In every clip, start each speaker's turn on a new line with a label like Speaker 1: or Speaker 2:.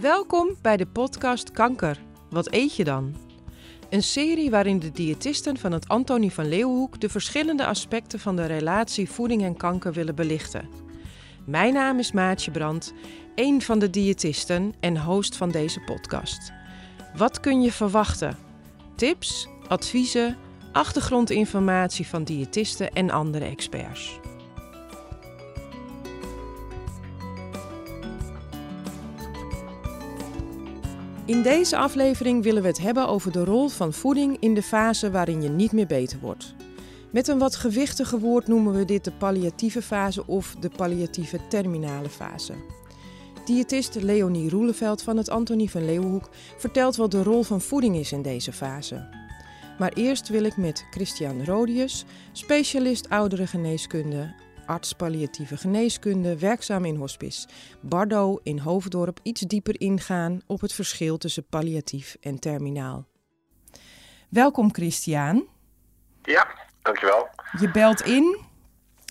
Speaker 1: Welkom bij de podcast Kanker. Wat eet je dan? Een serie waarin de diëtisten van het Antonie van Leeuwenhoek de verschillende aspecten van de relatie voeding en kanker willen belichten. Mijn naam is Maatje Brand, een van de diëtisten en host van deze podcast. Wat kun je verwachten? Tips, adviezen, achtergrondinformatie van diëtisten en andere experts. In deze aflevering willen we het hebben over de rol van voeding in de fase waarin je niet meer beter wordt. Met een wat gewichtige woord noemen we dit de palliatieve fase of de palliatieve terminale fase. Diëtist Leonie Roeleveld van het Antonie van Leeuwenhoek vertelt wat de rol van voeding is in deze fase. Maar eerst wil ik met Christian Rodius, specialist ouderengeneeskunde, arts palliatieve geneeskunde, werkzaam in hospice, Bardo in Hoofddorp, iets dieper ingaan op het verschil tussen palliatief en terminaal. Welkom Christian.
Speaker 2: Ja, dankjewel.
Speaker 1: Je belt in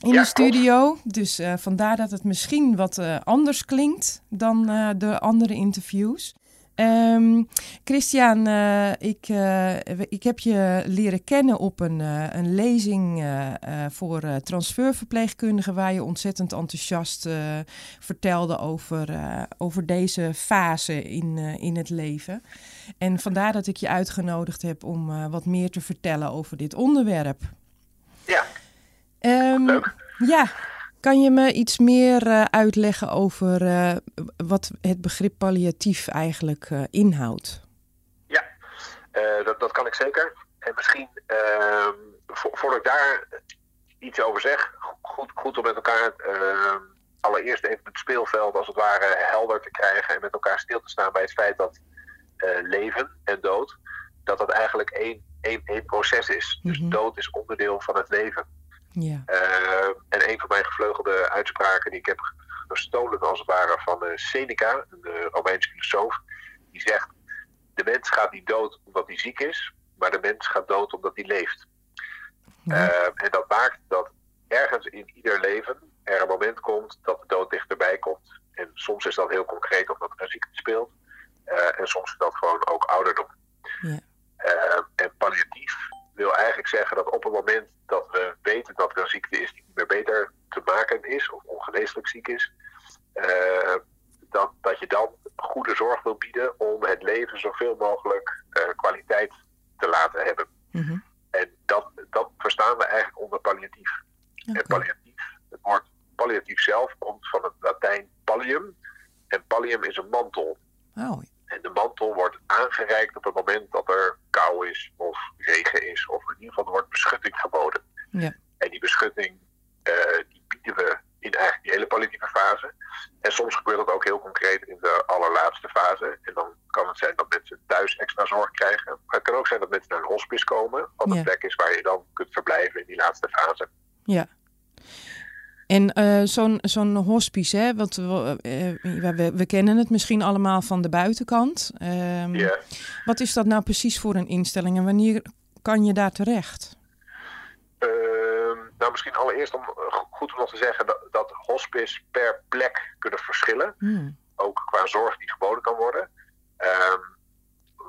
Speaker 1: in de studio, dus uh, vandaar dat het misschien wat uh, anders klinkt dan uh, de andere interviews. Um, Christian, uh, ik, uh, ik heb je leren kennen op een, uh, een lezing voor transferverpleegkundigen, waar je ontzettend enthousiast vertelde over, over deze fase in, in het leven. En vandaar dat ik je uitgenodigd heb om wat meer te vertellen over dit onderwerp.
Speaker 2: Ja. Um, Leuk.
Speaker 1: Ja. Kan je me iets meer uh, uitleggen over uh, wat het begrip palliatief eigenlijk uh, inhoudt?
Speaker 2: Ja, dat, dat, kan ik zeker. En misschien, ehm, vo voordat ik daar iets over zeg, goed, goed om met elkaar ehm, allereerst even het speelveld als het ware helder te krijgen en met elkaar stil te staan bij het feit dat leven en dood, dat dat eigenlijk één, één, één proces is. Mm -hmm. Dus mhm. dood is onderdeel van het leven. Ja. En een van mijn gevleugelde uitspraken die ik heb gestolen als het ware van uh, Seneca, een Romeinse filosoof, die zegt, de mens gaat niet dood omdat hij ziek is, maar de mens gaat dood omdat hij leeft. Ja. Uh, en dat maakt dat ergens in ieder leven er een moment komt dat de dood dichterbij komt. En soms is dat heel concreet omdat er een ziekte speelt. en soms is dat gewoon ook ouderdom. Ja. en palliatief wil eigenlijk zeggen dat op het moment dat we weten dat er een ziekte is die niet meer beter te maken is, of ongeneeslijk ziek is, uh, dat, dat je dan goede zorg wil bieden om het leven zoveel mogelijk uh, kwaliteit te laten hebben. Mm -hmm. En dat, dat verstaan we eigenlijk onder palliatief. Okay. En palliatief, het woord palliatief zelf komt van het Latijn pallium. En pallium is een mantel. Oh. En de mantel wordt aangereikt op het moment dat er kou is of regen is. Of in ieder geval er wordt beschutting geboden. Ja. En die beschutting uh, die bieden we in eigenlijk die hele palliatieve fase. En soms gebeurt dat ook heel concreet in de allerlaatste fase. En dan kan het zijn dat mensen thuis extra zorg krijgen. Maar het kan ook zijn dat mensen naar een hospice komen. Wat een plek is waar je dan kunt verblijven in die laatste fase.
Speaker 1: Ja. En uh, zo'n zo'n hospice, hè, want we, uh, we, we, kennen het misschien allemaal van de buitenkant. Um, yeah. Wat is dat nou precies voor een instelling en wanneer kan je daar terecht?
Speaker 2: Uh, nou, misschien allereerst om goed om nog te zeggen dat, dat hospice per plek kunnen verschillen. Hmm. Ook qua zorg die geboden kan worden. Um,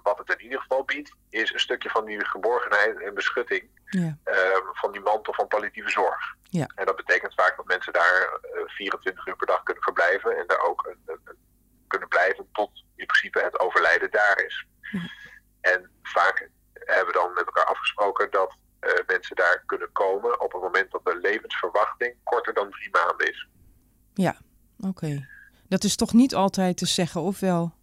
Speaker 2: wat het in ieder geval biedt, is een stukje van die geborgenheid en beschutting ja. uh, van die mantel van palliatieve zorg. Ja. En dat betekent vaak dat mensen daar uh, 24 uur per dag kunnen verblijven en daar ook een, een, kunnen blijven tot in principe het overlijden daar is. Ja. En vaak hebben we dan met elkaar afgesproken dat uh, mensen daar kunnen komen op het moment dat de levensverwachting korter dan drie maanden is.
Speaker 1: Ja, oké. Okay. Dat is toch niet altijd te zeggen, of wel?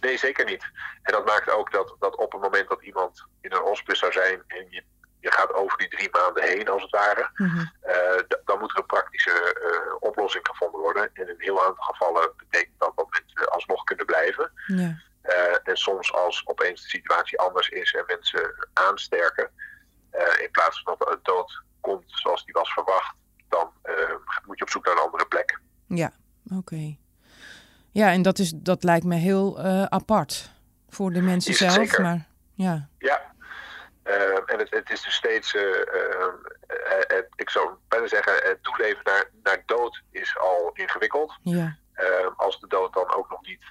Speaker 2: Nee, zeker niet. En dat maakt ook dat, dat op het moment dat iemand in een hospice zou zijn en je, je gaat over die drie maanden heen, als het ware, mm -hmm. uh, dan moet er een praktische uh, oplossing gevonden worden. En in een heel aantal gevallen betekent dat dat mensen alsnog kunnen blijven. Ja. Uh, en soms als opeens de situatie anders is en mensen aansterken, in plaats van dat de dood komt zoals die was verwacht, dan moet je op zoek naar een andere plek.
Speaker 1: Ja, oké. Okay. Ja, en dat, is, dat lijkt me heel uh, apart voor de mensen zelf.
Speaker 2: Zeker.
Speaker 1: Maar, ja.
Speaker 2: ja. Uh, en het, het, is dus steeds, uh, het, ik zou bijna zeggen, het toeleven naar, naar dood is al ingewikkeld. Ja. als de dood dan ook nog niet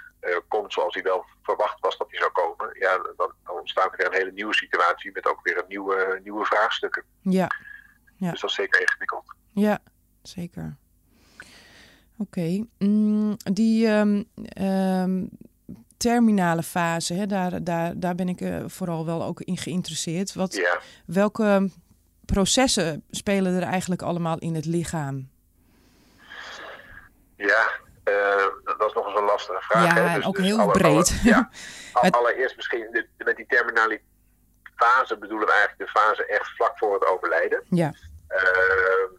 Speaker 2: komt zoals hij wel verwacht was dat hij zou komen, ja, dan, dan ontstaat er weer een hele nieuwe situatie met ook weer een nieuwe, nieuwe vraagstukken.
Speaker 1: Ja.
Speaker 2: ja. Dus dat is zeker ingewikkeld.
Speaker 1: Ja, zeker. Oké. Mm, die um, um, terminale fase, hè, daar, daar, daar ben ik uh, vooral wel ook in geïnteresseerd. Wat,
Speaker 2: ja.
Speaker 1: Welke processen spelen er eigenlijk allemaal in het lichaam?
Speaker 2: Ja, uh, dat is nog eens een lastige vraag.
Speaker 1: Ja,
Speaker 2: hè?
Speaker 1: Dus, ook dus heel alle, breed.
Speaker 2: Alle, ja, allereerst misschien de, met die terminale fase bedoelen we eigenlijk de fase echt vlak voor het overlijden.
Speaker 1: Ja.
Speaker 2: Uh,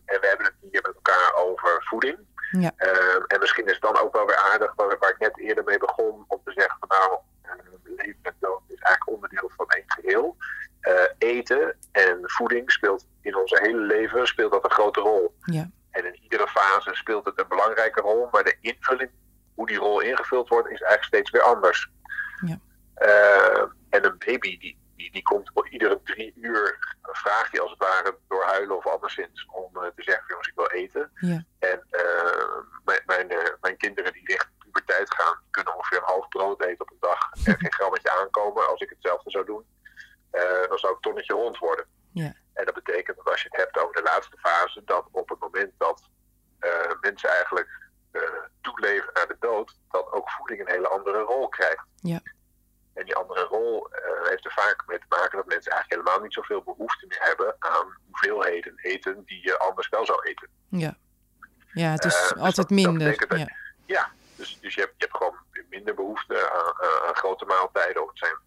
Speaker 2: en we hebben het hier met elkaar over voeding.
Speaker 1: Ja.
Speaker 2: Uh, en misschien is het dan ook wel weer aardig, waar, waar ik net eerder mee begon, om te zeggen van nou, leven en dood is eigenlijk onderdeel van één geheel. Uh, eten en voeding speelt in onze hele leven speelt dat een grote rol.
Speaker 1: Ja.
Speaker 2: En in iedere fase speelt het een belangrijke rol, maar de invulling, hoe die rol ingevuld wordt, is eigenlijk steeds weer anders.
Speaker 1: Ja.
Speaker 2: Uh, en een baby die, die, die komt iedere drie uur, vraagt hij als het ware door huilen of anderszins, om uh, te zeggen, jongens, ik wil eten.
Speaker 1: Ja.
Speaker 2: En uh, mijn, mijn, mijn, kinderen die richting puberteit gaan, die kunnen ongeveer een half brood eten op een dag en geen grammetje aankomen. Als ik hetzelfde zou doen, dan zou ik tonnetje rond worden.
Speaker 1: Ja.
Speaker 2: En dat betekent dat als je het hebt over de laatste fase, dat op het moment dat uh, mensen eigenlijk uh, toeleven naar de dood, dat ook voeding een hele andere rol krijgt.
Speaker 1: Ja.
Speaker 2: En die andere rol uh, heeft er vaak mee te maken dat mensen eigenlijk helemaal niet zoveel behoefte meer hebben aan hoeveelheden eten die je anders wel zou eten.
Speaker 1: Ja, ja het is dus altijd dat, minder.
Speaker 2: Dat ja. ja, dus, dus je, hebt, je hebt gewoon minder behoefte aan, aan grote maaltijden. Of het zijn,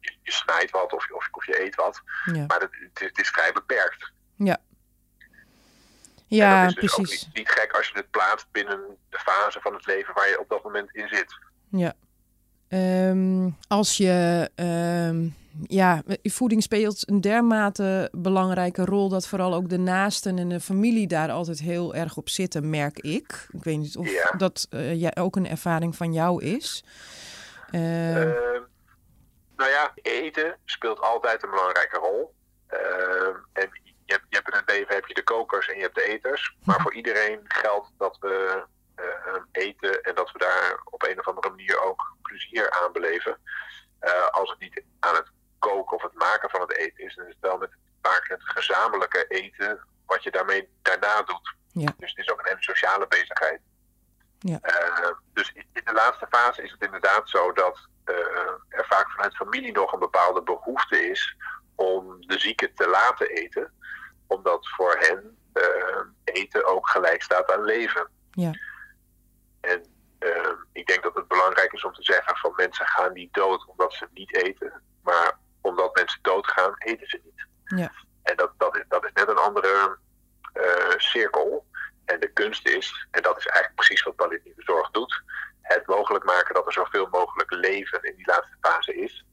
Speaker 2: je snijdt wat of, of, of je eet wat.
Speaker 1: Ja.
Speaker 2: Maar het, het, is, het, is, vrij beperkt.
Speaker 1: Ja. Ja,
Speaker 2: en dat is dus
Speaker 1: precies.
Speaker 2: Ook niet, niet, gek als je het plaatst binnen de fase van het leven waar je op dat moment in zit.
Speaker 1: Ja. Um, als je. Um, ja, voeding speelt een dermate belangrijke rol dat vooral ook de naasten en de familie daar altijd heel erg op zitten, merk ik. Ik weet niet of
Speaker 2: ja.
Speaker 1: dat uh, ja, ook een ervaring van jou is.
Speaker 2: Uh, uh, nou ja, eten speelt altijd een belangrijke rol. En je hebt, je hebt in het leven heb je de kokers en je hebt de eters. Maar voor iedereen geldt dat we eten en dat we daar op een of andere manier ook plezier aan beleven. Uh, als het niet aan het koken of het maken van het eten is, dan is het wel met vaak het gezamenlijke eten wat je daarmee daarna doet.
Speaker 1: Ja.
Speaker 2: Dus het is ook een hele sociale bezigheid.
Speaker 1: Ja.
Speaker 2: Uh, dus in de laatste fase is het inderdaad zo dat uh, er vaak vanuit familie nog een bepaalde behoefte is om de zieke te laten eten, omdat voor hen uh, eten ook gelijk staat aan leven.
Speaker 1: Ja.
Speaker 2: En ik denk dat het belangrijk is om te zeggen van mensen gaan niet dood omdat ze niet eten, maar omdat mensen doodgaan, eten ze niet.
Speaker 1: Ja.
Speaker 2: En dat, dat, is, dat is net een andere cirkel. En de kunst is, en dat is eigenlijk precies wat palliatieve zorg doet, het mogelijk maken dat er zoveel mogelijk leven in die laatste fase is.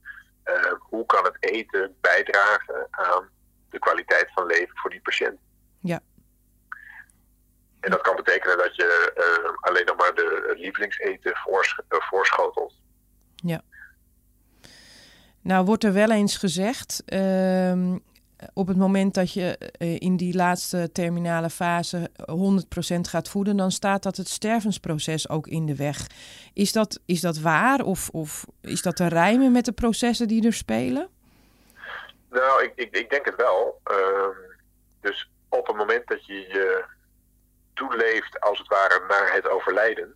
Speaker 2: Uh, hoe kan het eten bijdragen aan de kwaliteit van leven voor die patiënt?
Speaker 1: Ja.
Speaker 2: En dat kan betekenen dat je uh, alleen nog maar de lievelingseten voors uh, voorschotelt.
Speaker 1: Ja. Nou wordt er wel eens gezegd, uh, op het moment dat je in die laatste terminale fase 100% gaat voeden, dan staat dat het stervensproces ook in de weg. Is dat, is dat waar of, of is dat te rijmen met de processen die er spelen?
Speaker 2: Nou, ik, ik, ik denk het wel. Uh, dus op het moment dat je je toeleeft, als het ware, naar het overlijden,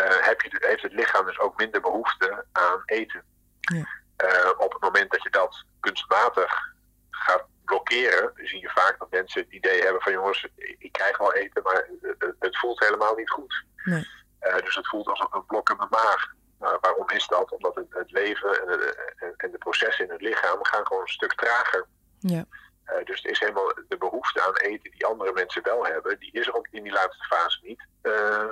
Speaker 2: uh, heb je, heeft het lichaam dus ook minder behoefte aan eten.
Speaker 1: Ja.
Speaker 2: Uh, op het moment dat je dat kunstmatig gaat blokkeren, zie je vaak dat mensen het idee hebben van jongens, ik krijg wel eten, maar het, het voelt helemaal niet goed.
Speaker 1: Nee.
Speaker 2: Uh, dus het voelt als een blok in mijn maag. Nou, waarom is dat? Omdat het, het leven en de, en de, processen in het lichaam gaan gewoon een stuk trager.
Speaker 1: Ja.
Speaker 2: Uh, dus het is helemaal de behoefte aan eten die andere mensen wel hebben, die is er ook in die laatste fase niet. Uh,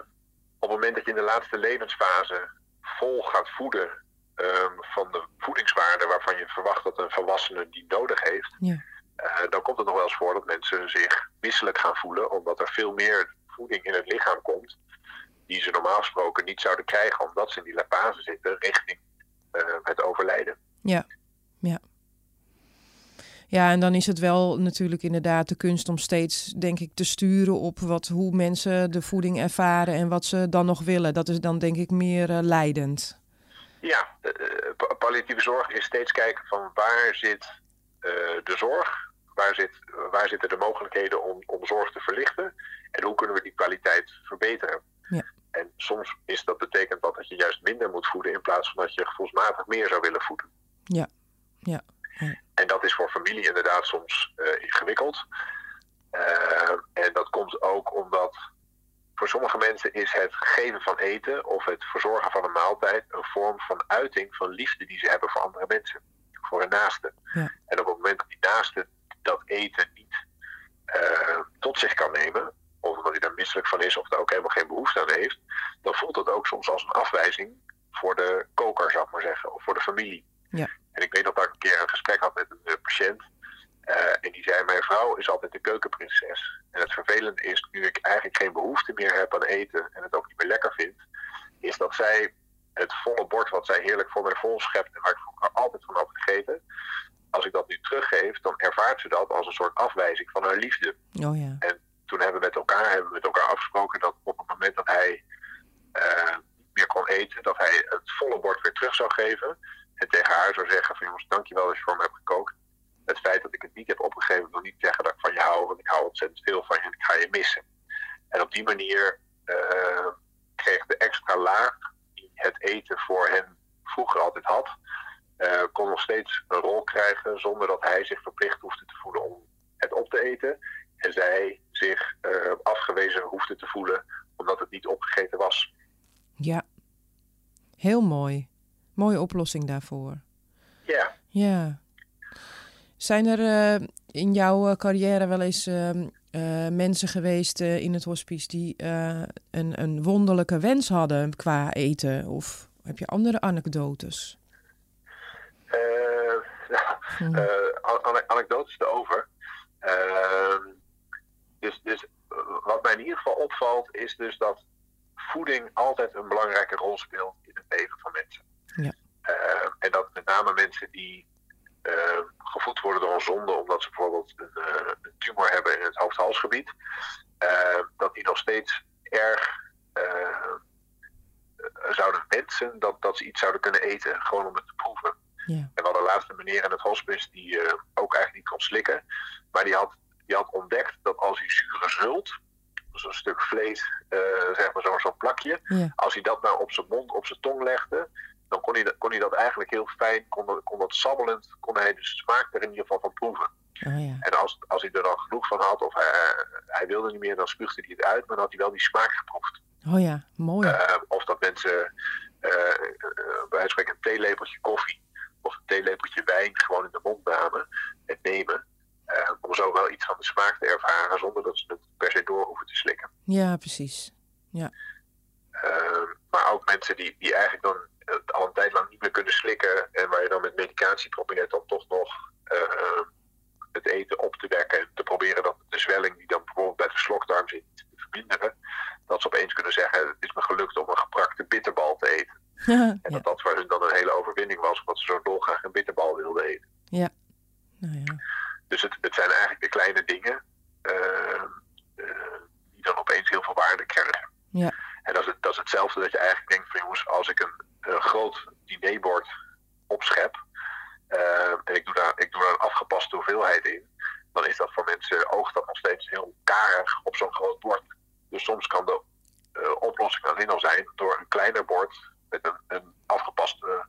Speaker 2: op het moment dat je in de laatste levensfase vol gaat voeden um, van de voedingswaarde waarvan je verwacht dat een volwassene die nodig heeft,
Speaker 1: ja.
Speaker 2: uh, dan komt het nog wel eens voor dat mensen zich misselijk gaan voelen, omdat er veel meer voeding in het lichaam komt die ze normaal gesproken niet zouden krijgen, omdat ze in die fase zitten richting het overlijden.
Speaker 1: Ja, ja. Ja, en dan is het wel natuurlijk inderdaad de kunst om steeds, denk ik, te sturen op wat, hoe mensen de voeding ervaren en wat ze dan nog willen. Dat is dan denk ik meer uh, leidend.
Speaker 2: Ja, uh, palliatieve zorg is steeds kijken van waar zit uh, de zorg, waar, zit, waar zitten de mogelijkheden om, om zorg te verlichten en hoe kunnen we die kwaliteit verbeteren.
Speaker 1: Ja.
Speaker 2: En soms is dat betekent dat, dat je juist minder moet voeden in plaats van dat je gevoelsmatig meer zou willen voeden.
Speaker 1: Ja, ja.
Speaker 2: En dat is voor familie inderdaad soms uh, ingewikkeld. Uh, en dat komt ook omdat voor sommige mensen is het geven van eten of het verzorgen van een maaltijd een vorm van uiting van liefde die ze hebben voor andere mensen, voor hun naasten.
Speaker 1: Ja.
Speaker 2: En op het moment dat die naaste dat eten niet uh, tot zich kan nemen, of omdat hij daar misselijk van is of daar ook helemaal geen behoefte aan heeft, dan voelt dat ook soms als een afwijzing voor de koker, zou ik maar zeggen, of voor de familie.
Speaker 1: Ja.
Speaker 2: En ik weet dat ik een keer een gesprek had met een uh, patiënt. Uh, en die zei: Mijn vrouw is altijd de keukenprinses. En het vervelende is, nu ik eigenlijk geen behoefte meer heb aan eten en het ook niet meer lekker vind, is dat zij het volle bord wat zij heerlijk voor mij vol schept en waar ik vroeger altijd van had gegeten, als ik dat nu teruggeef, dan ervaart ze dat als een soort afwijzing van haar liefde.
Speaker 1: Oh ja.
Speaker 2: En toen hebben we met elkaar, hebben we met elkaar afgesproken dat op het moment dat hij uh, niet meer kon eten, dat hij het volle bord weer terug zou geven. En tegen haar zou zeggen van jongens, dankjewel dat je voor me hebt gekookt. Het feit dat ik het niet heb opgegeven wil niet zeggen dat ik van je hou, want ik hou ontzettend veel van je en ik ga je missen. En op die manier uh, kreeg de extra laag die het eten voor hen vroeger altijd had, uh, kon nog steeds een rol krijgen zonder dat hij zich verplicht hoefde te voelen om het op te eten. En zij zich uh, afgewezen hoefde te voelen omdat het niet opgegeten was.
Speaker 1: Ja, heel mooi. Mooie oplossing daarvoor.
Speaker 2: Ja.
Speaker 1: Ja. Zijn er uh, in jouw carrière wel eens uh, mensen geweest in het hospice die een, een wonderlijke wens hadden qua eten? Of heb je andere anekdotes?
Speaker 2: nou, anekdotes erover. Ehm, dus, dus wat mij in ieder geval opvalt, is dus dat voeding altijd een belangrijke rol speelt in het leven van mensen.
Speaker 1: Ja.
Speaker 2: Uh, en dat met name mensen die uh, gevoed worden door een zonde, omdat ze bijvoorbeeld een, uh, een tumor hebben in het hoofd-halsgebied, dat die nog steeds erg zouden wensen dat, dat ze iets zouden kunnen eten, gewoon om het te proeven.
Speaker 1: Ja.
Speaker 2: En we hadden laatst een meneer in het hospice die ook eigenlijk niet kon slikken, maar die had, die had ontdekt dat als hij zure zult, dus een stuk vlees, zeg maar zo'n zo plakje,
Speaker 1: ja.
Speaker 2: als hij dat nou op zijn mond, op zijn tong legde, dan kon hij, dat, kon hij dat eigenlijk heel fijn, kon, dat, kon dat sabbelend, kon hij de smaak er in ieder geval van proeven.
Speaker 1: Oh, ja.
Speaker 2: En als, als hij er dan genoeg van had, of hij, hij wilde niet meer, dan spuugde hij het uit, maar dan had hij wel die smaak geproefd.
Speaker 1: Oh ja, mooi.
Speaker 2: Uh, of dat mensen uh, uh, bij spreken een theelepeltje koffie of een theelepeltje wijn gewoon in de mond namen en nemen. om zo wel iets van de smaak te ervaren zonder dat ze het per se door hoeven te slikken.
Speaker 1: Ja, precies. Ja.
Speaker 2: maar ook mensen die, die eigenlijk dan het al een tijd lang niet meer kunnen slikken. En waar je dan met medicatie probeert dan toch nog uh, het eten op te wekken. En te proberen dat de zwelling die dan bijvoorbeeld bij de slokdarm zit te verminderen. Dat ze opeens kunnen zeggen, het is me gelukt om een geprakte bitterbal te eten.
Speaker 1: Ja,
Speaker 2: en dat dat voor hun dan een hele overwinning was, omdat ze zo dolgraag een bitterbal wilden eten.
Speaker 1: Ja. Nou ja.
Speaker 2: Dus het, het zijn eigenlijk de kleine dingen uh, uh, die dan opeens heel veel waarde krijgen.
Speaker 1: Ja.
Speaker 2: En dat is, het, dat is hetzelfde dat je eigenlijk denkt van jongens, als ik een een groot dinerbord opschep. Uh, en ik doe, daar, ik doe daar een afgepaste hoeveelheid in. Dan is dat voor mensen, oogt dat nog steeds heel karig op zo'n groot bord. Dus soms kan de uh, oplossing alleen al zijn door een kleiner bord met een, een afgepaste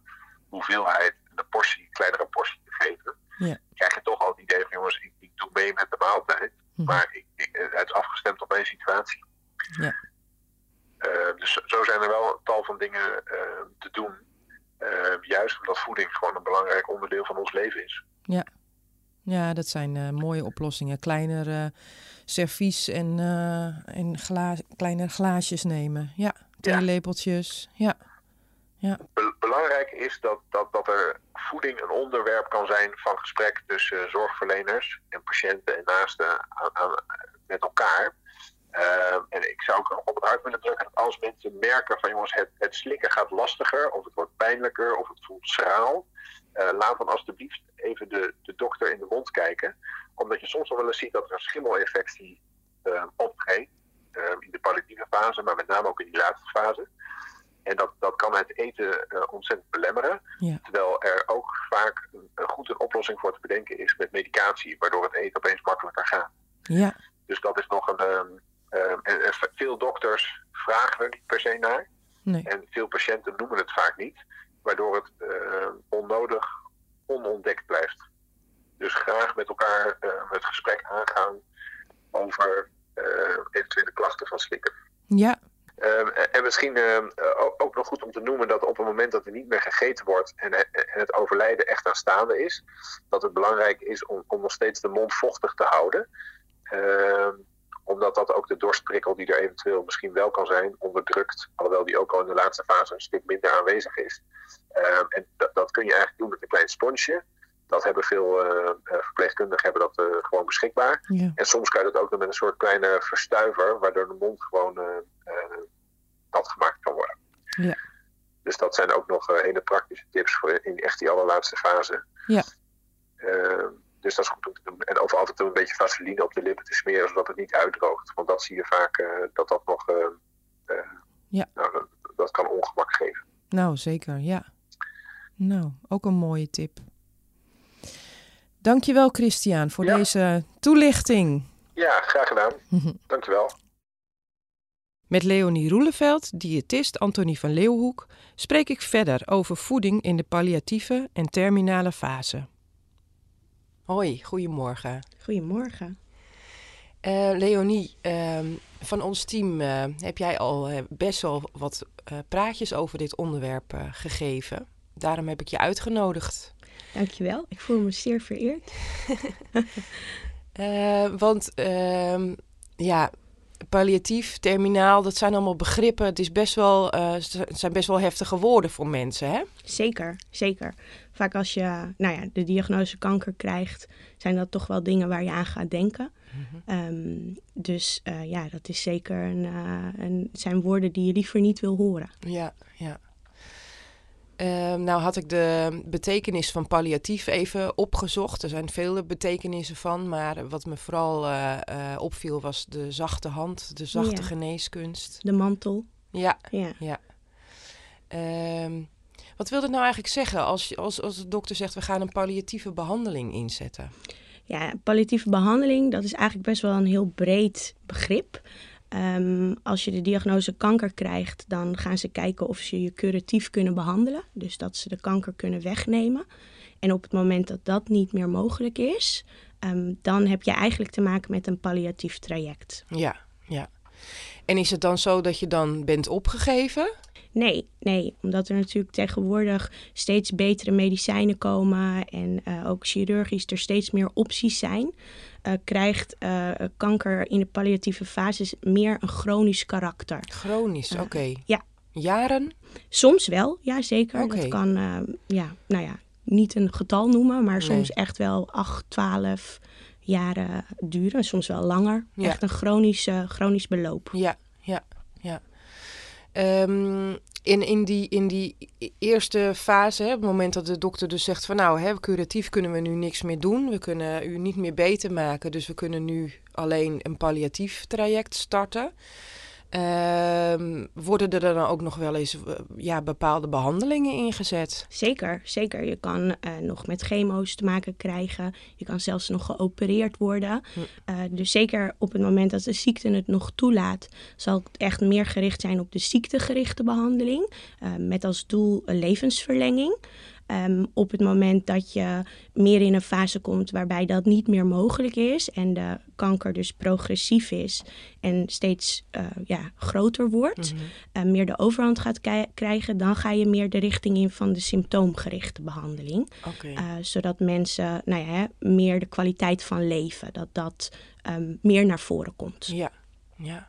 Speaker 2: hoeveelheid, een portie, kleinere portie te geven.
Speaker 1: Ja.
Speaker 2: Krijg je toch al het idee van jongens, ik, ik doe mee met de maaltijd.
Speaker 1: Mhm.
Speaker 2: Maar ik, ik, het is afgestemd op mijn situatie.
Speaker 1: Ja.
Speaker 2: Uh, dus zo zijn er wel een tal van dingen uh, te doen. Uh, juist omdat voeding gewoon een belangrijk onderdeel van ons leven is.
Speaker 1: Ja, ja dat zijn mooie oplossingen. Kleiner servies en, en gla kleine glaasjes nemen. Ja, theelepeltjes. Ja. ja.
Speaker 2: Be belangrijk is dat, dat, dat er voeding een onderwerp kan zijn van gesprek tussen zorgverleners en patiënten en naasten aan, aan, met elkaar. Ehm, en ik zou ook op het hart willen drukken dat als mensen merken van jongens, het, het slikken gaat lastiger, of het wordt pijnlijker, of het voelt schraal, uh, laat dan alsjeblieft even de, de dokter in de mond kijken. Omdat je soms nog wel eens ziet dat er een schimmelinfectie uh, optreedt. Uh, in de palliatieve fase, maar met name ook in die laatste fase. En dat, dat kan het eten uh, ontzettend belemmeren.
Speaker 1: Ja.
Speaker 2: Terwijl er ook vaak een, een goed een oplossing voor te bedenken is met medicatie, waardoor het eten opeens makkelijker gaat.
Speaker 1: Ja.
Speaker 2: Dus dat is nog een. Um, en, en, veel dokters vragen er niet per se naar.
Speaker 1: Nee.
Speaker 2: En veel patiënten noemen het vaak niet, waardoor het uh, onnodig onontdekt blijft. Dus graag met elkaar uh, het gesprek aangaan over uh, eventuele klachten van slikken.
Speaker 1: Ja.
Speaker 2: Uh, en misschien ook, ook nog goed om te noemen dat op het moment dat er niet meer gegeten wordt en, en het overlijden echt aanstaande is, dat het belangrijk is om, om nog steeds de mond vochtig te houden ehm, omdat dat ook de dorstprikkel die er eventueel misschien wel kan zijn, onderdrukt. Alhoewel die ook al in de laatste fase een stuk minder aanwezig is. Uh, en dat, dat, kun je eigenlijk doen met een klein sponsje. Dat hebben veel uh, verpleegkundigen hebben dat uh, gewoon beschikbaar.
Speaker 1: Ja.
Speaker 2: En soms kan je dat ook met een soort kleine verstuiver, waardoor de mond gewoon nat gemaakt kan worden.
Speaker 1: Ja.
Speaker 2: Dus dat zijn ook nog hele praktische tips voor in echt die allerlaatste fase.
Speaker 1: Ja.
Speaker 2: Dus dat is goed om te doen. En over toe een beetje vaseline op de lippen te smeren, zodat het niet uitdroogt. Want dat zie je vaak uh, dat dat nog. Uh, uh,
Speaker 1: ja.
Speaker 2: Nou, dat, dat, kan ongemak geven.
Speaker 1: Nou, zeker, ja. Nou, ook een mooie tip. Dankjewel, Christian, voor
Speaker 2: ja.
Speaker 1: deze toelichting.
Speaker 2: Ja, graag gedaan. Dankjewel.
Speaker 1: Met Leonie Roeleveld, diëtist Antonie van Leeuwhoek, spreek ik verder over voeding in de palliatieve en terminale fase. Hoi, goedemorgen.
Speaker 3: Goedemorgen.
Speaker 1: Uh, Leonie, uh, van ons team uh, heb jij al uh, best wel wat praatjes over dit onderwerp gegeven. Daarom heb ik je uitgenodigd.
Speaker 3: Dankjewel, ik voel me zeer vereerd.
Speaker 1: want ehm, ja, palliatief, terminaal, dat zijn allemaal begrippen. Het, is best wel, het zijn best wel heftige woorden voor mensen, hè?
Speaker 3: Zeker, zeker vaak als je nou ja, de diagnose kanker krijgt, zijn dat toch wel dingen waar je aan gaat denken.
Speaker 1: Mm-hmm.
Speaker 3: Um, dus uh, ja, dat is zeker een, uh, een, zijn woorden die je liever niet wil horen.
Speaker 1: Ja, ja. Uh, nou had ik de betekenis van palliatief even opgezocht. Er zijn vele betekenissen van, maar wat me vooral uh, opviel was de zachte hand, de zachte
Speaker 3: Ja.
Speaker 1: geneeskunst.
Speaker 3: De mantel.
Speaker 1: Ja,
Speaker 3: Ja.
Speaker 1: ja. Ehm, wat wil dat nou eigenlijk zeggen als, als, als de dokter zegt we gaan een palliatieve behandeling inzetten?
Speaker 3: Ja, palliatieve behandeling, dat is eigenlijk best wel een heel breed begrip. Ehm, als je de diagnose kanker krijgt, dan gaan ze kijken of ze je curatief kunnen behandelen. Dus dat ze de kanker kunnen wegnemen. En op het moment dat dat niet meer mogelijk is, ehm, dan heb je eigenlijk te maken met een palliatief traject.
Speaker 1: Ja, ja. En is het dan zo dat je dan bent opgegeven?
Speaker 3: Nee, nee, omdat er natuurlijk tegenwoordig steeds betere medicijnen komen en eh, ook chirurgisch er steeds meer opties zijn, eh, krijgt eh, kanker in de palliatieve fases meer een chronisch karakter.
Speaker 1: Chronisch, oké.
Speaker 3: ja.
Speaker 1: Jaren?
Speaker 3: Soms wel, ja zeker.
Speaker 1: Oké.
Speaker 3: Dat kan, ja, nou ja, niet een getal noemen, maar soms echt wel 8, 12 jaren duren, soms wel langer.
Speaker 1: Ja.
Speaker 3: Echt een chronisch, chronisch beloop.
Speaker 1: Ja. Ehm, in, in, die, in die eerste fase, hè, op het moment dat de dokter dus zegt van nou, hè, curatief kunnen we nu niks meer doen. We kunnen u niet meer beter maken, dus we kunnen nu alleen een palliatief traject starten. Ehm, worden er dan ook nog wel eens eh, ja, bepaalde behandelingen ingezet?
Speaker 3: Zeker, zeker. Je kan eh, nog met chemo's te maken krijgen. Je kan zelfs nog geopereerd worden.
Speaker 1: Hm.
Speaker 3: Eh, dus zeker op het moment dat de ziekte het nog toelaat, zal het echt meer gericht zijn op de ziektegerichte behandeling. eh, met als doel een levensverlenging. Ehm, op het moment dat je meer in een fase komt waarbij dat niet meer mogelijk is en de kanker dus progressief is en steeds eh, ja, groter wordt, eh, meer de overhand gaat krijgen, dan ga je meer de richting in van de symptoomgerichte behandeling. Eh, zodat mensen nou ja, hè, meer de kwaliteit van leven, dat dat ehm, meer naar voren komt.
Speaker 1: Ja, ja.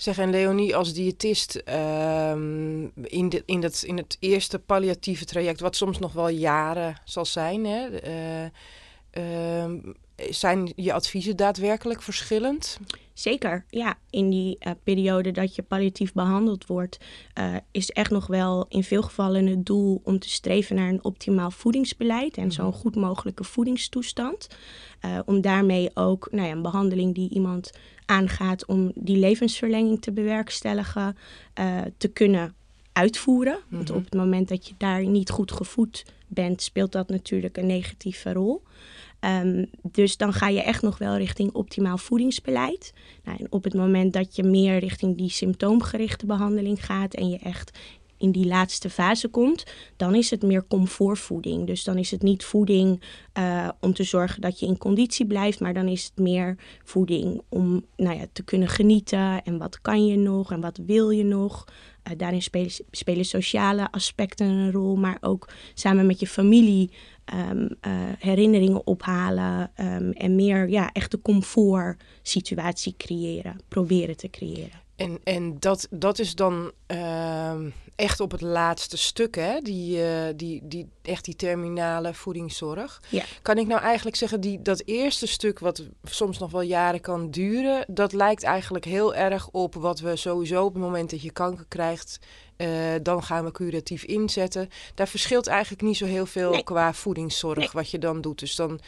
Speaker 1: Zeg, en Leonie, als diëtist ehm, in, de, in, dat, in het eerste palliatieve traject, wat soms nog wel jaren zal zijn, hè, eh, ehm, zijn je adviezen daadwerkelijk verschillend?
Speaker 3: Zeker, ja. In die uh, periode dat je palliatief behandeld wordt, uh, is echt nog wel in veel gevallen het doel om te streven naar een optimaal voedingsbeleid en zo'n goed mogelijke voedingstoestand. Uh, om daarmee ook nou ja, een behandeling die iemand aangaat om die levensverlenging te bewerkstelligen, te kunnen uitvoeren. Want
Speaker 1: Mhm.
Speaker 3: op het moment dat je daar niet goed gevoed bent, speelt dat natuurlijk een negatieve rol. Ehm, dus dan ga je echt nog wel richting optimaal voedingsbeleid. Nou, en op het moment dat je meer richting die symptoomgerichte behandeling gaat en je echt in die laatste fase komt, dan is het meer comfortvoeding. Dus dan is het niet voeding uh, om te zorgen dat je in conditie blijft, maar dan is het meer voeding om nou ja, te kunnen genieten en wat kan je nog en wat wil je nog. Uh, daarin spelen, spelen, sociale aspecten een rol, maar ook samen met je familie um, uh, herinneringen ophalen um, en meer ja, echt de comfort situatie creëren, proberen te creëren.
Speaker 1: En, en dat, dat is dan uh, echt op het laatste stuk, hè? Die, uh, die, die, echt die terminale voedingszorg.
Speaker 3: Ja.
Speaker 1: Kan ik nou eigenlijk zeggen, die, dat eerste stuk, wat soms nog wel jaren kan duren, dat lijkt eigenlijk heel erg op wat we sowieso op het moment dat je kanker krijgt, uh, dan gaan we curatief inzetten. Daar verschilt eigenlijk niet zo heel veel
Speaker 3: Nee.
Speaker 1: qua voedingszorg
Speaker 3: Nee.
Speaker 1: wat je dan doet. Dus dan,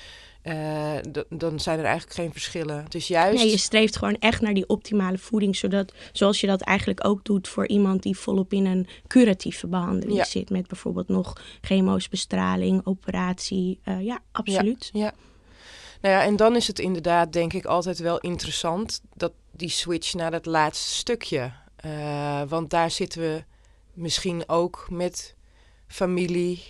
Speaker 1: uh, d- dan zijn er eigenlijk geen verschillen. Het is juist.
Speaker 3: Nee, je streeft gewoon echt naar die optimale voeding, zodat, zoals je dat eigenlijk ook doet voor iemand die volop in een curatieve behandeling
Speaker 1: Ja.
Speaker 3: zit, met bijvoorbeeld nog chemo's, bestraling, operatie. Uh, ja, absoluut.
Speaker 1: Ja. Nou ja, en dan is het inderdaad, denk ik, altijd wel interessant dat die switch naar dat laatste stukje. Uh, want daar zitten we misschien ook met familie,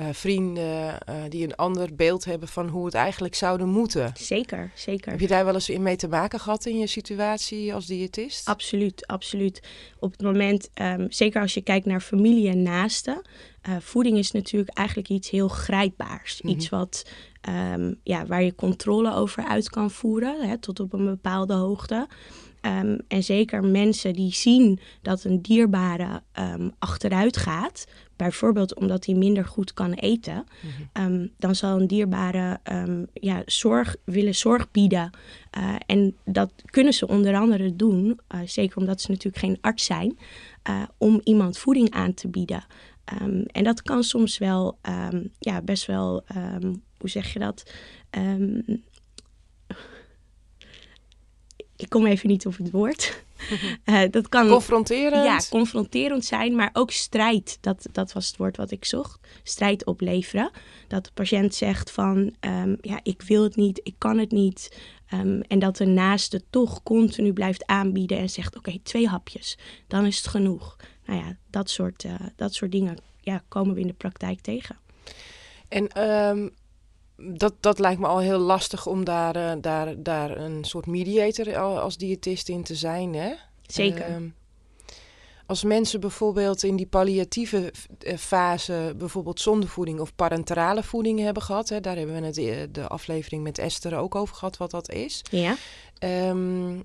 Speaker 1: uh, vrienden uh, die een ander beeld hebben van hoe het eigenlijk zouden moeten.
Speaker 3: Zeker, zeker.
Speaker 1: Heb je daar wel eens in mee te maken gehad in je situatie als diëtist?
Speaker 3: Absoluut, absoluut. Op het moment, um, zeker als je kijkt naar familie en naasten, uh, voeding is natuurlijk eigenlijk iets heel grijpbaars.
Speaker 1: Mhm.
Speaker 3: Iets wat, um, ja, waar je controle over uit kan voeren, hè, tot op een bepaalde hoogte. Um, en zeker mensen die zien dat een dierbare um, achteruit gaat, bijvoorbeeld omdat hij minder goed kan eten,
Speaker 1: Mhm.
Speaker 3: um, dan zal een dierbare ja, zorg willen zorg bieden. Uh, en dat kunnen ze onder andere doen, uh, zeker omdat ze natuurlijk geen arts zijn, uh, om iemand voeding aan te bieden. En dat kan soms wel, ja, best wel, hoe zeg je dat? Ik kom even niet op het woord. Uh, dat kan
Speaker 1: confronterend.
Speaker 3: Ja, confronterend zijn, maar ook strijd. Dat, dat was het woord wat ik zocht. Strijd opleveren. Dat de patiënt zegt van, um, ja, ik wil het niet, ik kan het niet. Um, en dat de naaste toch continu blijft aanbieden en zegt, oké, okay, twee hapjes, dan is het genoeg. Nou ja, dat soort, uh, dat soort dingen ja, komen we in de praktijk tegen.
Speaker 1: En um, dat, dat lijkt me al heel lastig om daar, uh, daar, daar een soort mediator als diëtist in te zijn, hè?
Speaker 3: Zeker.
Speaker 1: Uh, als mensen bijvoorbeeld in die palliatieve eh, fase bijvoorbeeld zondevoeding of parenterale voeding hebben gehad, hè, daar hebben we het eh, de aflevering met Esther ook over gehad wat dat is.
Speaker 3: Ja.
Speaker 1: Um,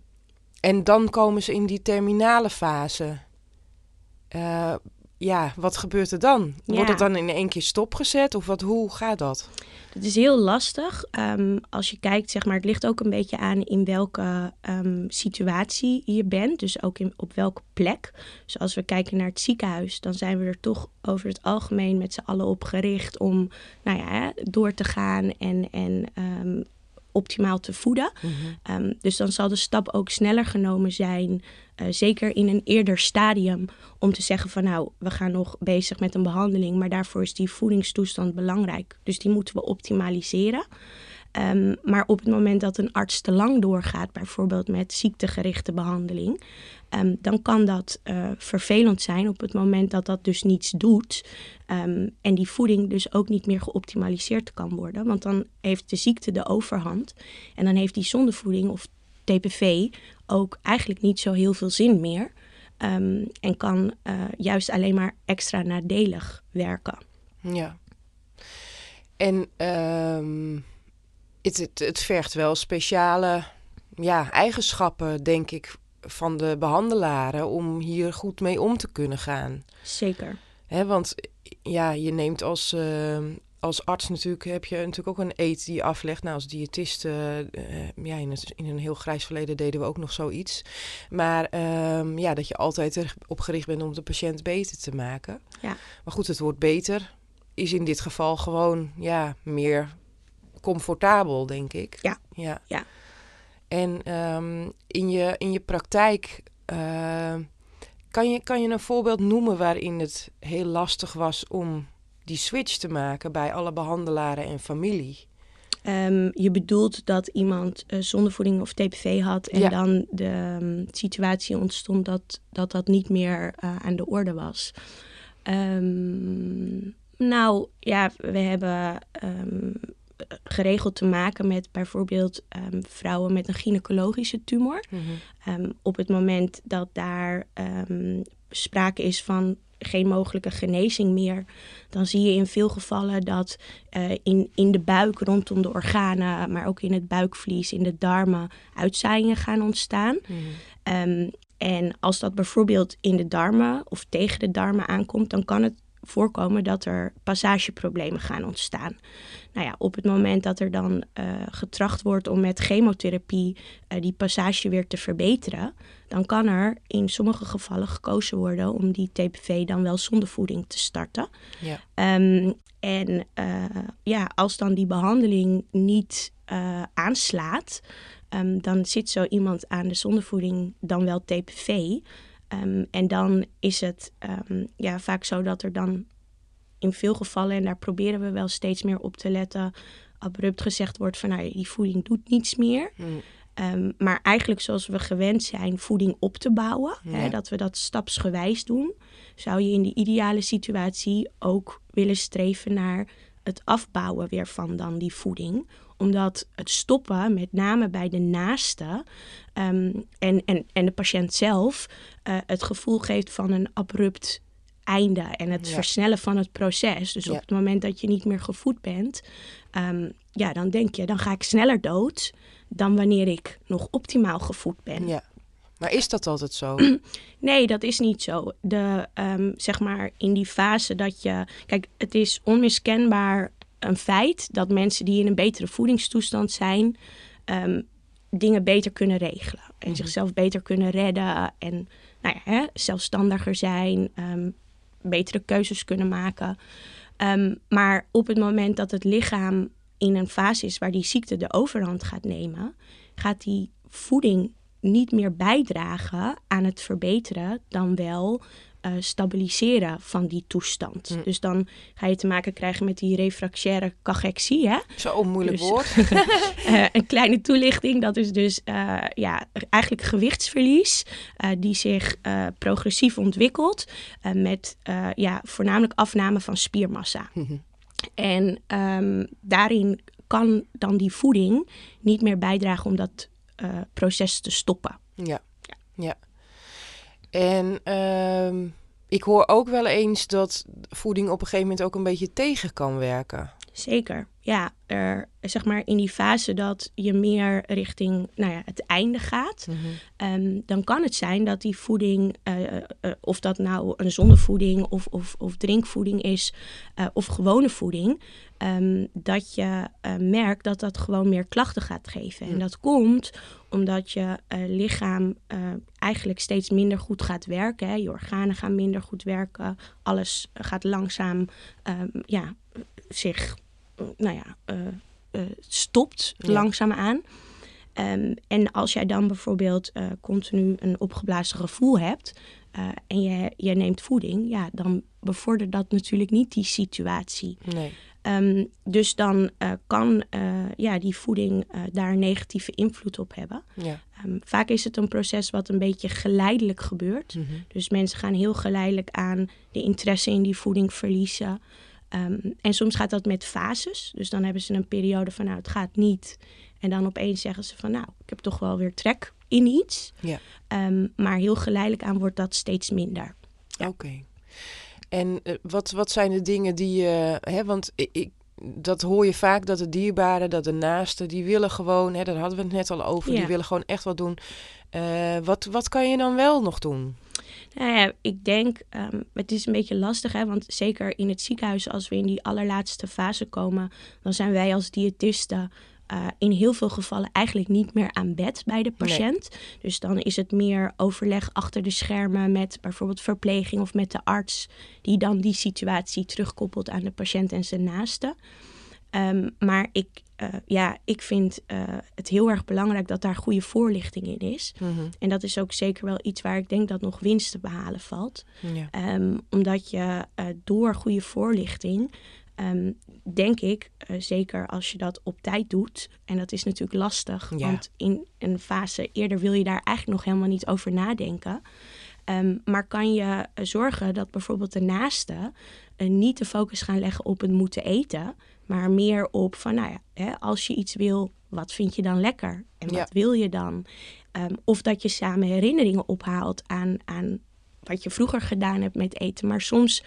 Speaker 1: en dan komen ze in die terminale fase. Uh, ja, wat gebeurt er dan?
Speaker 3: Ja.
Speaker 1: Wordt het dan in één keer stopgezet of wat, hoe gaat dat?
Speaker 3: Het is heel lastig. Um, als je kijkt, zeg maar, het ligt ook een beetje aan in welke um, situatie je bent. Dus ook in, op welke plek. Dus als we kijken naar het ziekenhuis, dan zijn we er toch over het algemeen met z'n allen op gericht om nou ja, door te gaan en, en um, optimaal te voeden.
Speaker 1: Mm-hmm.
Speaker 3: Um, dus dan zal de stap ook sneller genomen zijn, uh, zeker in een eerder stadium, om te zeggen van nou, we gaan nog bezig met een behandeling, maar daarvoor is die voedingstoestand belangrijk. Dus die moeten we optimaliseren. Um, maar op het moment dat een arts te lang doorgaat, bijvoorbeeld met ziektegerichte behandeling, um, dan kan dat uh, vervelend zijn op het moment dat dat dus niets doet. Um, en die voeding dus ook niet meer geoptimaliseerd kan worden. Want dan heeft de ziekte de overhand. En dan heeft die zondevoeding of TPV ook eigenlijk niet zo heel veel zin meer. en kan uh, juist alleen maar extra nadelig werken.
Speaker 1: Ja. En het, het, het vergt wel speciale ja, eigenschappen, denk ik, van de behandelaren om hier goed mee om te kunnen gaan.
Speaker 3: Zeker.
Speaker 1: Want ja, je neemt als, uh, als arts natuurlijk heb je natuurlijk ook een eet die je aflegt. Nou, als diëtist, uh, ja, in, het, in, een heel grijs verleden deden we ook nog zoiets. Maar ehm, ja, dat je altijd erop gericht bent om de patiënt beter te maken.
Speaker 3: Ja.
Speaker 1: Maar goed, het woord beter is in dit geval gewoon ja, meer comfortabel, denk ik.
Speaker 3: Ja.
Speaker 1: ja.
Speaker 3: ja.
Speaker 1: En um, in, je, in je praktijk, uh, kan, je, kan je een voorbeeld noemen waarin het heel lastig was om die switch te maken bij alle behandelaren en familie?
Speaker 3: Um, je bedoelt dat iemand uh, zondevoeding of TPV had en
Speaker 1: Ja.
Speaker 3: dan de um, situatie ontstond dat dat, dat niet meer uh, aan de orde was. Um, nou ja, we hebben geregeld te maken met bijvoorbeeld vrouwen met een gynaecologische tumor.
Speaker 1: Mhm.
Speaker 3: op het moment dat daar sprake is van geen mogelijke genezing meer, dan zie je in veel gevallen dat uh, in, in de buik, rondom de organen, maar ook in het buikvlies, in de darmen, uitzaaiingen gaan ontstaan.
Speaker 1: Mhm.
Speaker 3: En als dat bijvoorbeeld in de darmen of tegen de darmen aankomt, dan kan het voorkomen dat er passageproblemen gaan ontstaan. Nou ja, op het moment dat er dan uh, getracht wordt om met chemotherapie uh, die passage weer te verbeteren, dan kan er in sommige gevallen gekozen worden om die TPV dan wel zonder voeding te starten.
Speaker 1: Ja.
Speaker 3: Um, en uh, ja, als dan die behandeling niet aanslaat, um, dan zit zo iemand aan de zondevoeding dan wel TPV. Um, en dan is het um, ja, vaak zo dat er dan in veel gevallen, en daar proberen we wel steeds meer op te letten, abrupt gezegd wordt van nou, die voeding doet niets meer.
Speaker 1: Mm.
Speaker 3: Um, maar eigenlijk zoals we gewend zijn voeding op te bouwen,
Speaker 1: Ja.
Speaker 3: hè, dat we dat stapsgewijs doen, zou je in die ideale situatie ook willen streven naar het afbouwen weer van dan die voeding omdat het stoppen, met name bij de naaste um, en, en, en de patiënt zelf, uh, het gevoel geeft van een abrupt einde en het
Speaker 1: Ja.
Speaker 3: versnellen van het proces. Dus
Speaker 1: Ja.
Speaker 3: op het moment dat je niet meer gevoed bent, um, ja, dan denk je, dan ga ik sneller dood dan wanneer ik nog optimaal gevoed ben.
Speaker 1: ja. Maar is dat altijd zo?
Speaker 3: Nee, dat is niet zo. De, um, zeg maar in die fase dat je. Kijk, het is onmiskenbaar een feit dat mensen die in een betere voedingstoestand zijn, um, dingen beter kunnen regelen. En
Speaker 1: Mhm.
Speaker 3: zichzelf beter kunnen redden. En nou ja, hè, zelfstandiger zijn, um, betere keuzes kunnen maken. maar op het moment dat het lichaam in een fase is waar die ziekte de overhand gaat nemen, gaat die voeding niet meer bijdragen aan het verbeteren, dan wel uh, stabiliseren van die toestand.
Speaker 1: Hm.
Speaker 3: Dus dan ga je te maken krijgen met die refractaire cachexie. Hè?
Speaker 1: Zo'n moeilijk
Speaker 3: Dus-
Speaker 1: woord.
Speaker 3: Uh, een kleine toelichting, dat is dus uh, ja, eigenlijk gewichtsverlies die zich progressief ontwikkelt met ja, voornamelijk afname van spiermassa.
Speaker 1: Mhm.
Speaker 3: En um, daarin kan dan die voeding niet meer bijdragen om dat proces te stoppen.
Speaker 1: Ja, ja. En ehm, ik hoor ook wel eens dat voeding op een gegeven moment ook een beetje tegen kan werken.
Speaker 3: Zeker, ja. Er, zeg maar in die fase dat je meer richting nou ja, het einde gaat, um, dan kan het zijn dat die voeding, uh, uh, of dat nou een zondevoeding of, of, of drinkvoeding is, uh, of gewone voeding, um, dat je uh, merkt dat dat gewoon meer klachten gaat geven. En dat komt omdat je uh, lichaam uh, eigenlijk steeds minder goed gaat werken. Hè. Je organen gaan minder goed werken. Alles gaat langzaam um, ja, zich nou ja, stopt
Speaker 1: Ja.
Speaker 3: langzaam aan. Um, en als jij dan bijvoorbeeld continu een opgeblazen gevoel hebt uh, en je, je neemt voeding, ja, dan bevordert dat natuurlijk niet die situatie.
Speaker 1: Nee.
Speaker 3: Um, dus dan uh, kan ja, die voeding daar een negatieve invloed op hebben.
Speaker 1: Ja.
Speaker 3: Um, vaak is het een proces wat een beetje geleidelijk gebeurt.
Speaker 1: Mhm.
Speaker 3: Dus mensen gaan heel geleidelijk aan de interesse in die voeding verliezen. Um, en soms gaat dat met fases. Dus dan hebben ze een periode van, nou, het gaat niet. En dan opeens zeggen ze van, nou, ik heb toch wel weer trek in iets.
Speaker 1: Ja.
Speaker 3: Maar heel geleidelijk aan wordt dat steeds minder. Ja.
Speaker 1: Oké. En uh, wat, wat zijn de dingen die je... Hè, want ik, ik, dat hoor je vaak, dat de dierbaren, dat de naasten... die willen gewoon, hè, daar hadden we het net al over...
Speaker 3: Ja.
Speaker 1: die willen gewoon echt wat doen. Uh, wat, wat kan je dan wel nog doen?
Speaker 3: Nou ja, ik denk, um, het is een beetje lastig, hè, want zeker in het ziekenhuis, als we in die allerlaatste fase komen, dan zijn wij als diëtisten uh, in heel veel gevallen eigenlijk niet meer aan bed bij de patiënt. Dus dan is het meer overleg achter de schermen met bijvoorbeeld verpleging of met de arts, die dan die situatie terugkoppelt aan de patiënt en zijn naasten. Um, maar ik, uh, ja, ik vind uh, het heel erg belangrijk dat daar goede voorlichting in is. Mm -hmm. En dat is ook zeker wel iets waar ik denk dat nog winst te behalen valt. Ja. Um, omdat je uh, door goede voorlichting Um, denk ik, uh, zeker als je dat op tijd doet, en dat is natuurlijk lastig, ja. want in een fase eerder wil je daar eigenlijk nog helemaal niet over nadenken. Um, maar kan je uh, zorgen dat bijvoorbeeld de naasten uh, niet de focus gaan leggen op het moeten eten, maar meer op van, nou ja, hè, als je iets wil, wat vind je dan lekker en wat ja. wil je dan? Um, of dat je samen herinneringen ophaalt aan, aan wat je vroeger gedaan hebt met eten. Maar soms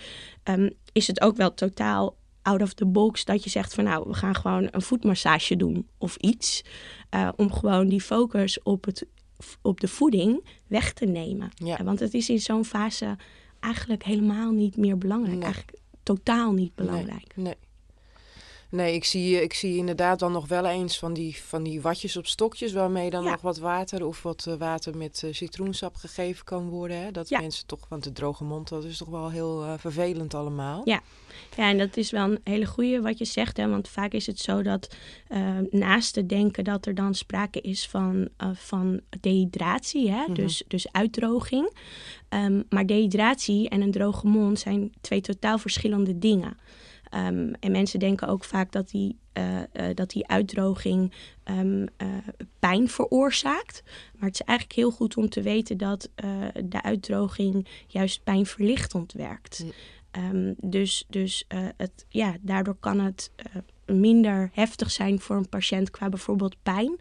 Speaker 3: is het ook wel totaal out of the box dat je zegt van nou, we gaan gewoon een voetmassage doen of iets. Uh, om gewoon die focus op, het, op de voeding weg te nemen. Ja. Want het is in zo'n fase eigenlijk helemaal niet meer belangrijk. Nee. Eigenlijk totaal niet belangrijk.
Speaker 1: Nee, nee. Nee, ik zie, ik zie inderdaad dan nog wel eens van die, van die watjes op stokjes... waarmee dan ja. nog wat water of wat uh, water met uh, citroensap gegeven kan worden. Hè? Dat ja. mensen toch, want de droge mond, dat is toch wel heel uh, vervelend allemaal.
Speaker 3: Ja. ja, en dat is wel een hele goede wat je zegt. Hè? Want vaak is het zo dat naast te denken dat er dan sprake is van, van dehydratie. Hè? Mm -hmm. dus, dus uitdroging. Um, maar dehydratie en een droge mond zijn twee totaal verschillende dingen. Um, en mensen denken ook vaak dat die, uh, uh, dat die uitdroging um, uh, pijn veroorzaakt. Maar het is eigenlijk heel goed om te weten dat de uitdroging juist pijnverlichtend werkt. Um, dus dus het, ja, daardoor kan het minder heftig zijn voor een patiënt qua bijvoorbeeld pijn.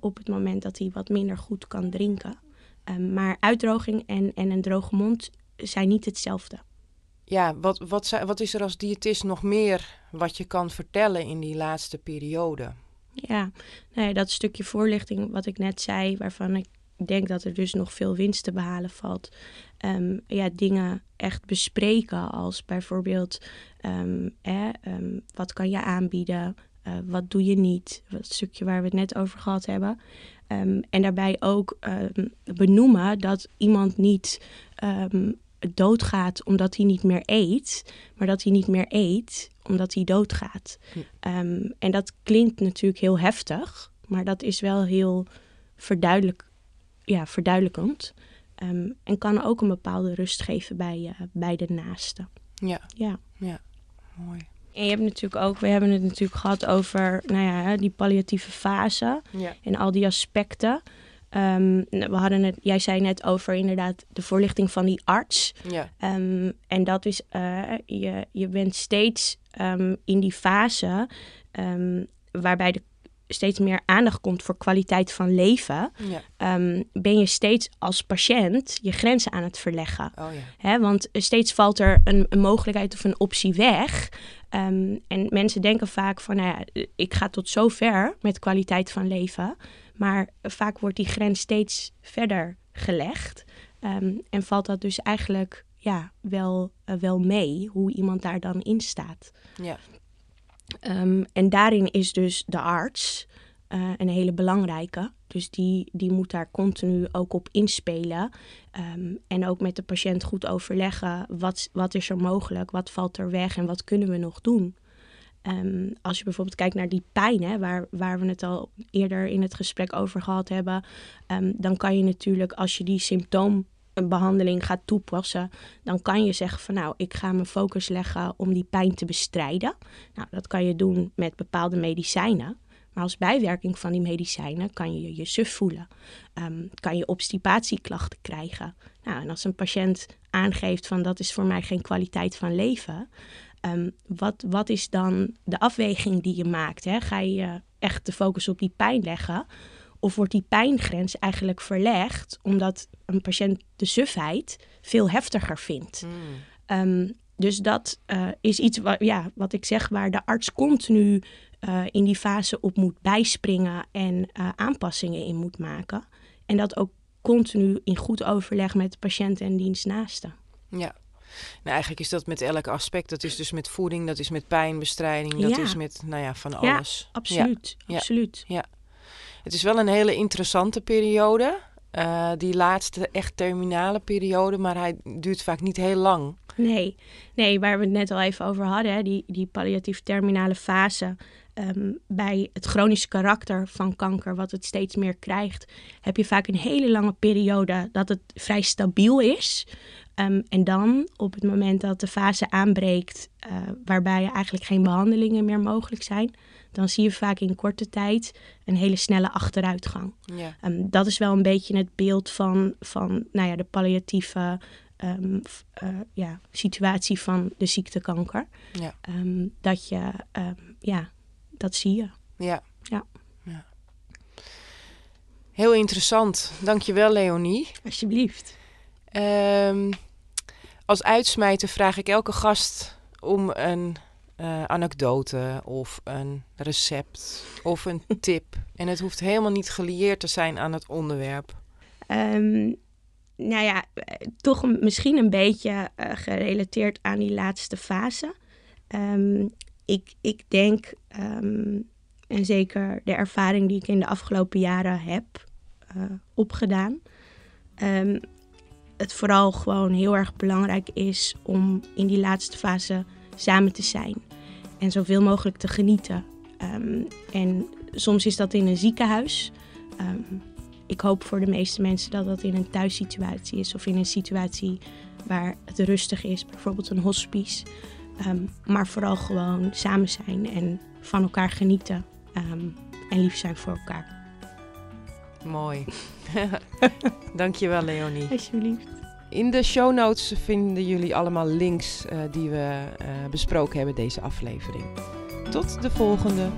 Speaker 3: op het moment dat hij wat minder goed kan drinken. maar uitdroging en, en een droge mond zijn niet hetzelfde
Speaker 1: ja, wat, wat, wat is er als diëtist nog meer wat je kan vertellen in die laatste periode?
Speaker 3: Ja, nee, dat stukje voorlichting wat ik net zei, waarvan ik denk dat er dus nog veel winst te behalen valt. Um, ja, dingen echt bespreken als bijvoorbeeld, um, eh, um, wat kan je aanbieden? Uh, wat doe je niet? Het stukje waar we het net over gehad hebben. en daarbij ook benoemen dat iemand niet doodgaat omdat hij niet meer eet, maar dat hij niet meer eet omdat hij doodgaat. Hm. Um, en dat klinkt natuurlijk heel heftig, maar dat is wel heel verduidelijk, ja, verduidelijkend. Um, en kan ook een bepaalde rust geven bij, uh, bij de naaste.
Speaker 1: Ja.
Speaker 3: ja,
Speaker 1: ja, mooi.
Speaker 3: En je hebt natuurlijk ook, we hebben het natuurlijk gehad over nou ja, die palliatieve fase
Speaker 1: ja.
Speaker 3: en al die aspecten. Um, we hadden het, jij zei net over inderdaad de voorlichting van die arts.
Speaker 1: Ja.
Speaker 3: Um, en dat is, uh, je, je bent steeds um, in die fase waarbij er steeds meer aandacht komt voor kwaliteit van leven.
Speaker 1: Ja.
Speaker 3: ben je steeds als patiënt je grenzen aan het verleggen.
Speaker 1: Oh, ja.
Speaker 3: Hè, want steeds valt er een, een, mogelijkheid of een optie weg. en mensen denken vaak van, nou ja, ik ga tot zover met kwaliteit van leven. Maar vaak wordt die grens steeds verder gelegd. Um, en valt dat dus eigenlijk ja, wel, uh, wel mee hoe iemand daar dan in staat.
Speaker 1: Ja.
Speaker 3: Um, en daarin is dus de arts uh, een hele belangrijke. Dus die, die moet daar continu ook op inspelen. Um, en ook met de patiënt goed overleggen. Wat, wat is er mogelijk? Wat valt er weg? En wat kunnen we nog doen? Um, als je bijvoorbeeld kijkt naar die pijn, hè, waar, waar we het al eerder in het gesprek over gehad hebben, um, dan kan je natuurlijk als je die symptoombehandeling gaat toepassen, dan kan je zeggen van nou, ik ga mijn focus leggen om die pijn te bestrijden. Nou, dat kan je doen met bepaalde medicijnen. Maar als bijwerking van die medicijnen kan je je suf voelen. Um, kan je obstipatieklachten krijgen. Nou, en als een patiënt aangeeft van dat is voor mij geen kwaliteit van leven, Um, wat, wat is dan de afweging die je maakt? Hè? Ga je echt de focus op die pijn leggen? Of wordt die pijngrens eigenlijk verlegd omdat een patiënt de sufheid veel heftiger vindt?
Speaker 1: Mm.
Speaker 3: Um, dus dat uh, is iets wat, ja, wat ik zeg, waar de arts continu uh, in die fase op moet bijspringen en uh, aanpassingen in moet maken. En dat ook continu in goed overleg met de patiënt en dienstnaasten.
Speaker 1: Ja. Nou, eigenlijk is dat met elk aspect. Dat is dus met voeding, dat is met pijnbestrijding, dat
Speaker 3: Ja.
Speaker 1: is met, nou ja, van alles.
Speaker 3: Absoluut,
Speaker 1: Ja.
Speaker 3: absoluut.
Speaker 1: Het is wel een hele interessante periode. eh, die laatste echt terminale periode, maar hij duurt vaak niet heel lang.
Speaker 3: Nee, nee, waar we het net al even over hadden, hè, die, die palliatief terminale fase. ehm, bij het chronische karakter van kanker, wat het steeds meer krijgt, heb je vaak een hele lange periode dat het vrij stabiel is. Ehm, en dan, op het moment dat de fase aanbreekt, eh, waarbij eigenlijk geen behandelingen meer mogelijk zijn, dan zie je vaak in korte tijd een hele snelle achteruitgang.
Speaker 1: Ja.
Speaker 3: Ehm, dat is wel een beetje het beeld van, van nou ja, de palliatieve ehm, eh, ja, situatie van de ziektekanker.
Speaker 1: Ja.
Speaker 3: Dat je, ja, dat zie je.
Speaker 1: Ja.
Speaker 3: Ja.
Speaker 1: ja. Heel interessant. Dankjewel, Leonie.
Speaker 3: Alsjeblieft.
Speaker 1: Ehm, als uitsmijter vraag ik elke gast om een eh, anekdote of een recept of een tip. En het hoeft helemaal niet gelieerd te zijn aan het onderwerp.
Speaker 3: Ehm, nou ja, toch misschien een beetje eh, gerelateerd aan die laatste fase. Ehm, ik, ik denk, ehm, en zeker de ervaring die ik in de afgelopen jaren heb eh, opgedaan, het vooral gewoon heel erg belangrijk is om in die laatste fase samen te zijn en zoveel mogelijk te genieten. Ehm, en soms is dat in een ziekenhuis. Ehm, ik hoop voor de meeste mensen dat dat in een thuissituatie is of in een situatie waar het rustig is, bijvoorbeeld een hospice. Ehm, maar vooral gewoon samen zijn en van elkaar genieten en lief zijn voor elkaar.
Speaker 1: Mooi. Dankjewel, Leonie.
Speaker 3: Alsjeblieft.
Speaker 1: In de show notes vinden jullie allemaal links eh, die we eh, besproken hebben deze aflevering. Tot de volgende.